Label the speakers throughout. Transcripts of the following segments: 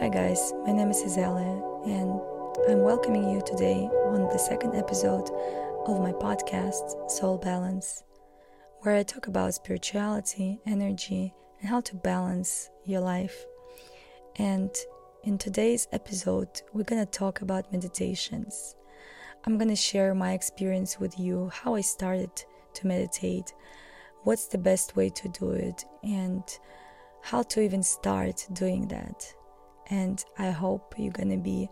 Speaker 1: Hi, guys, my name is Izalia, and I'm welcoming you today on the second episode of my podcast, Soul Balance, where I talk about spirituality, energy, and how to balance your life. And in today's episode, we're to talk about meditations. I'm to share my experience with you, how I started to meditate, what's the best way to do it, and how to even start doing that and I hope you're gonna be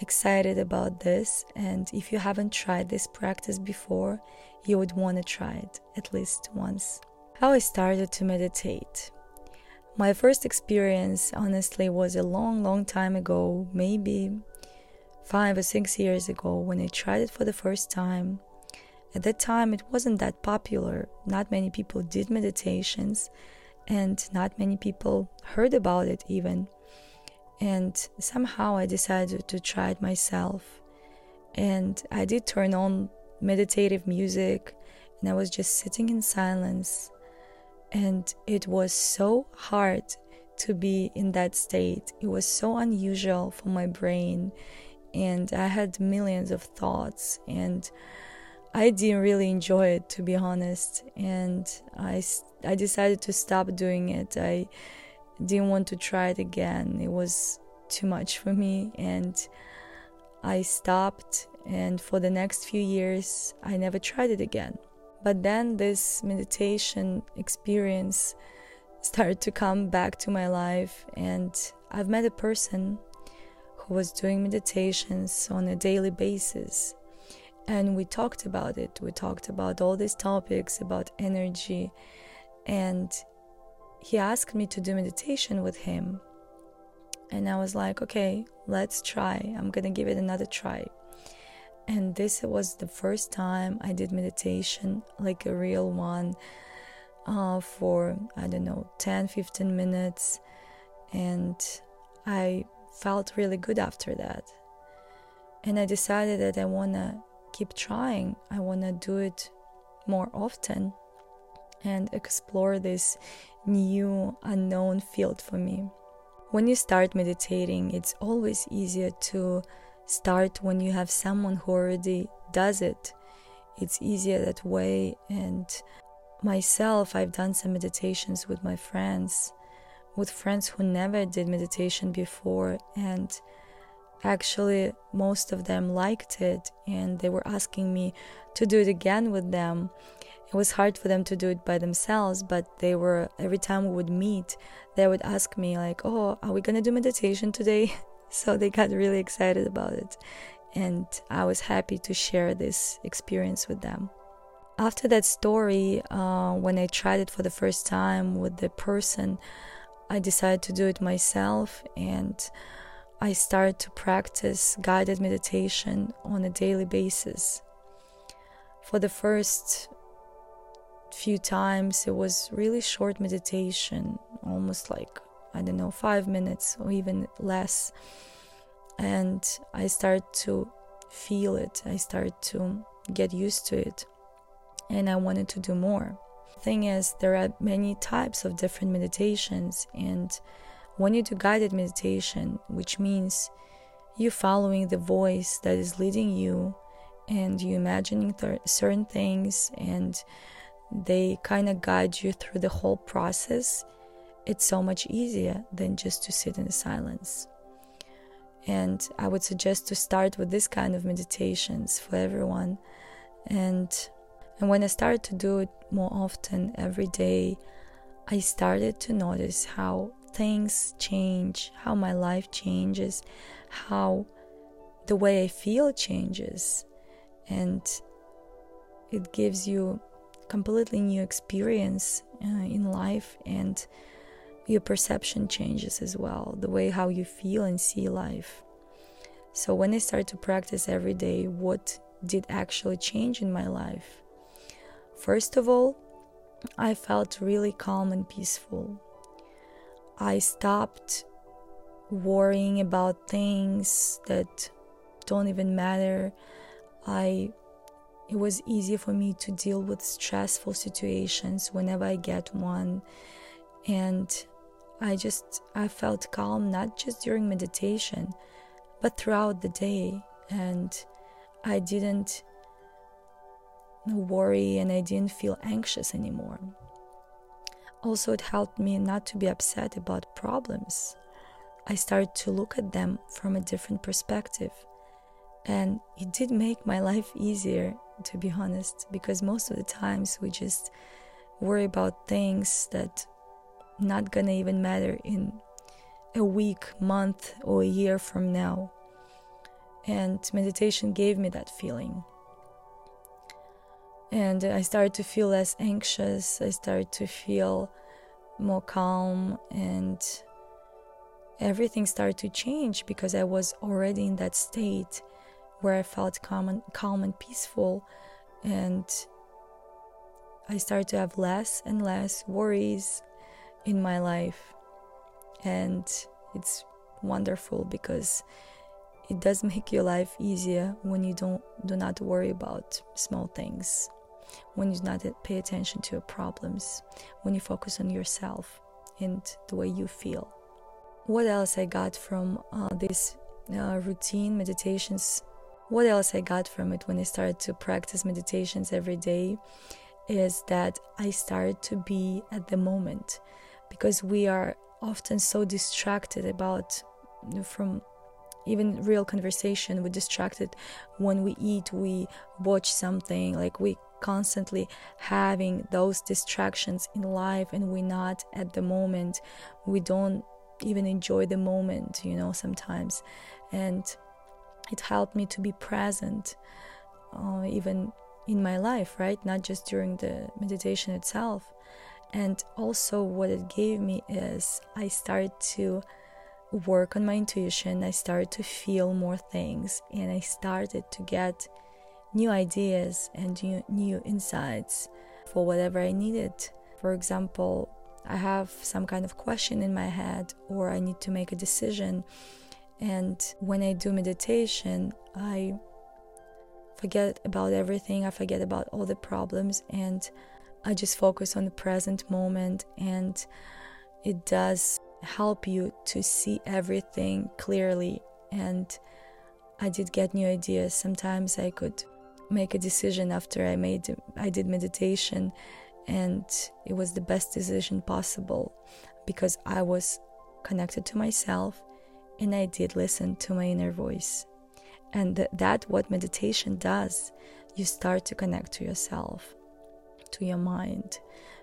Speaker 1: excited about this. And if you haven't tried this practice before, you would want to try it at least once. How I started to meditate. My first experience, honestly, was a long, long time ago, maybe five or six years ago, when I tried it for the first time. At that time, it wasn't that popular. Not many people did meditations, and not many people heard about it even. And somehow I decided to try it myself. And I did turn on meditative music, and I was just sitting in silence. And it was so hard to be in that state. It was so unusual for my brain. And I had millions of thoughts. And I didn't really enjoy it, to be honest. And I, I decided to stop doing it. I didn't want to try it again. It was too much for me and I stopped and for the next few years I never tried it again. But then this meditation experience started to come back to my life and I've met a person who was doing meditations on a daily basis and we talked about it. We talked about all these topics about energy and he asked me to do meditation with him. And I was like, okay, let's try. I'm gonna give it another try. And this was the first time I did meditation, like a real one, uh, for I don't know, 10 15 minutes. And I felt really good after that. And I decided that I wanna keep trying, I wanna do it more often and explore this new unknown field for me. When you start meditating, it's always easier to start when you have someone who already does it. It's easier that way. And myself, I've done some meditations with my friends, with friends who never did meditation before. And actually, most of them liked it and they were asking me to do it again with them it was hard for them to do it by themselves, but they were, every time we would meet, they would ask me, like, oh, are we gonna do meditation today? so they got really excited about it. And I was happy to share this experience with them. After that story, uh, when I tried it for the first time with the person, I decided to do it myself and I started to practice guided meditation on a daily basis. For the first few times it was really short meditation almost like i don't know 5 minutes or even less. And i started to feel it. I started to get used to it. And i wanted to do more. Thing is there are many types of different meditations. And when you do guided meditation which means you following the voice that is leading you and you imagining th- certain things and they kind of guide you through the whole process, it's so much easier than just to sit in silence. And I would suggest to start with this kind of meditations for everyone. And and when I started to do it more often every day, I started to notice how things change, how my life changes, how the way I feel changes. And it gives you completely new experience uh, in life and your perception changes as well the way how you feel and see life. So when i started to practice every day what did actually change in my life? First of all i felt really calm and peaceful. I stopped worrying about things that don't even matter. I it was easier for me to deal with stressful situations whenever I get one. And I just I felt calm not just during meditation, but throughout the day and I didn't worry and I didn't feel anxious anymore. Also, it helped me not to be upset about problems. I started to look at them from a different perspective. And it did make my life easier, to be honest, because most of the times we just worry about things that not gonna even matter in a week, month, or a year from now. And meditation gave me that feeling and I started to feel less anxious. I started to feel more calm, and everything started to change because I was already in that state where I felt calm and, calm and peaceful, and I started to have less and less worries in my life, and it's wonderful because it does make your life easier when you don't do not worry about small things when you do not pay attention to your problems, when you focus on yourself and the way you feel. What else I got from uh, this uh, routine meditations? What else I got from it when I started to practice meditations every day is that I started to be at the moment because we are often so distracted about from even real conversation we're distracted when we eat we watch something like we constantly having those distractions in life and we're not at the moment we don't even enjoy the moment you know sometimes. And it helped me to be present uh, even in my life right not just during the meditation itself and also what it gave me is i started to work on my intuition i started to feel more things and i started to get new ideas and new, new insights for whatever I needed. For example, I have some kind of question in my head or I need to make a decision. And when I do meditation, I forget about everything, I forget about all the problems, and I just focus on the present moment. And it does help you to see everything clearly. And I did get new ideas. Sometimes I could make a decision after I made I did meditation and it was the best decision possible because I was connected to myself and I did listen to my inner voice. And th- that what meditation does. You start to connect to yourself, to your mind.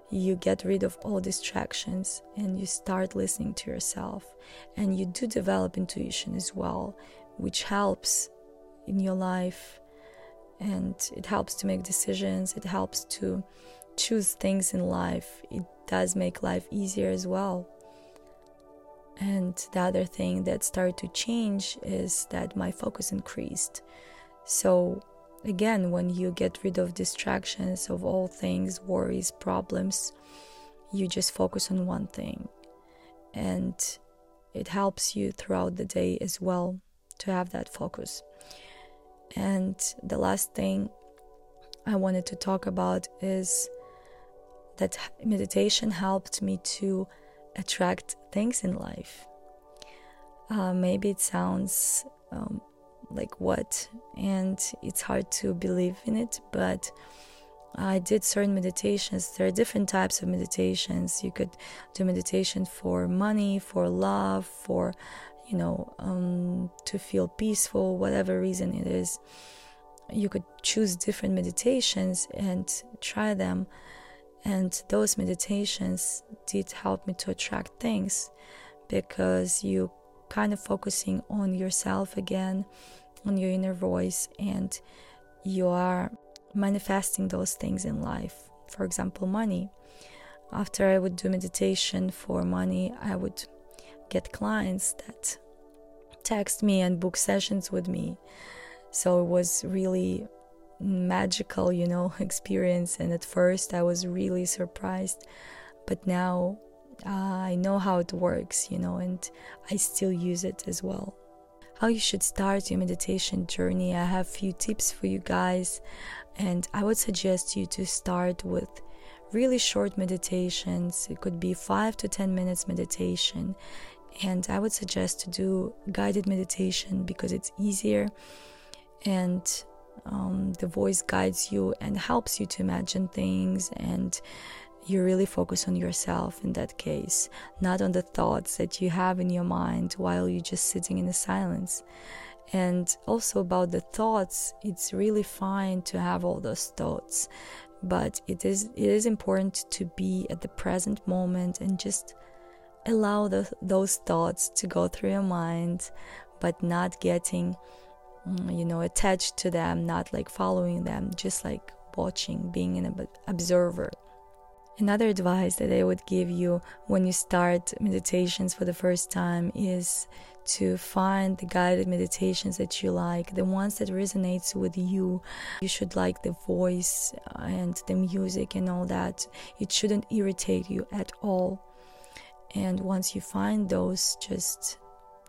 Speaker 1: You get rid of all distractions and you start listening to yourself. And you do develop intuition as well, which helps in your life and it helps to make decisions it helps to choose things in life it does make life easier as well and the other thing that started to change is that my focus increased. So again when you get rid of distractions of all things worries problems you just focus on one thing. And it helps you throughout the day as well to have that focus. And the last thing I wanted to talk about is that meditation helped me to attract things in life. Uh, maybe it sounds um, like what, and it's hard to believe in it, but I did certain meditations. There are different types of meditations. You could do meditation for money, for love, for you know, um, to feel peaceful, whatever reason it is. You could choose different meditations and try them. And those meditations did help me to attract things because you kind of focusing on yourself again, on your inner voice, and you are manifesting those things in life. For example, money. After I would do meditation for money, I would get clients that text me and book sessions with me. So it was really magical, you know, experience. And at first, I was really surprised, but now uh, I know how it works, you know, and I still use it as well. How you should start your meditation journey. I have few tips for you guys, and I would suggest you to start with really short meditations. It could be five to 10 minutes meditation. And I would suggest to do guided meditation because it's easier and um, the voice guides you and helps you to imagine things and you really focus on yourself in that case, not on the thoughts that you have in your mind while you're just sitting in the silence. And also about the thoughts, it's really fine to have all those thoughts, but it is it is important to be at the present moment and just allow the, those thoughts to go through your mind, but not getting Mm, you know attached to them, not like following them, just like watching, being an observer. Another advice that I would give you when you start meditations for the first time is to find the guided meditations that you like, the ones that resonates with you. You should like the voice and the music and all that. It shouldn't irritate you at all. And once you find those, just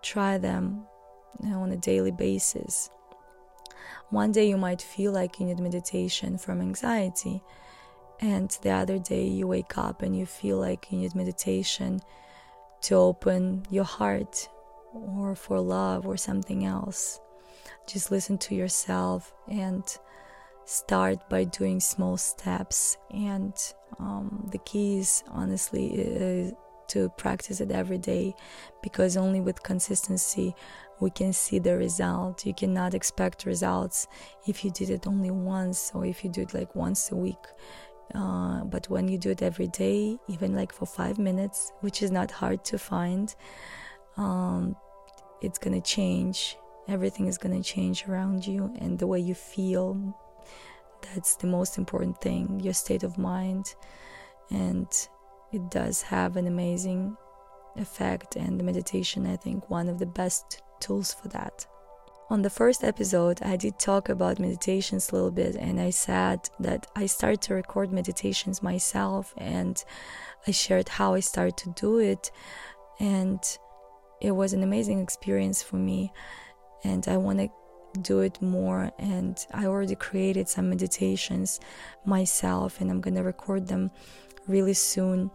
Speaker 1: try them on a daily basis. One day you might feel like you need meditation from anxiety and the other day you wake up and you feel like you need meditation to open your heart or for love or something else. Just listen to yourself and start by doing small steps. And um, the key is honestly is to practice it every day because only with consistency we can see the result. You cannot expect results if you did it only once or if you do it like once a week. Uh, but when you do it every day, even like for five minutes, which is not hard to find, um, it's gonna change. Everything is gonna change around you, and the way you feel. That's the most important thing your state of mind. And it does have an amazing effect, and meditation, I think, one of the best tools for that. On the first episode, I did talk about meditations a little bit, and I said that I started to record meditations myself, and I shared how I started to do it, and it was an amazing experience for me, and I want to do it more. And I already created some meditations myself, and I'm gonna record them really soon.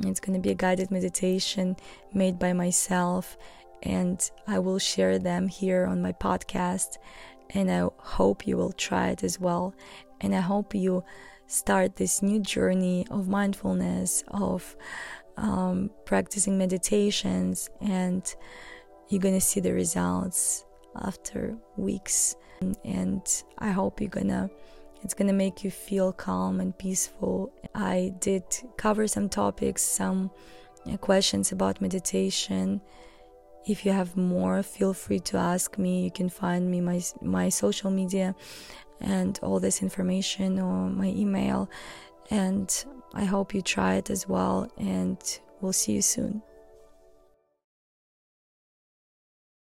Speaker 1: It's gonna be a guided meditation made by myself and I will share them here on my podcast. And I hope you will try it as well. And I hope you start this new journey of mindfulness, of um, practicing meditations, and you're gonna see the results after weeks. And I hope you're gonna it's gonna make you feel calm and peaceful. I did cover some topics, some uh, questions about meditation if you have more, feel free to ask me. You can find me my my social media and all this information or my email. And I hope you try it as well. And we'll see you soon.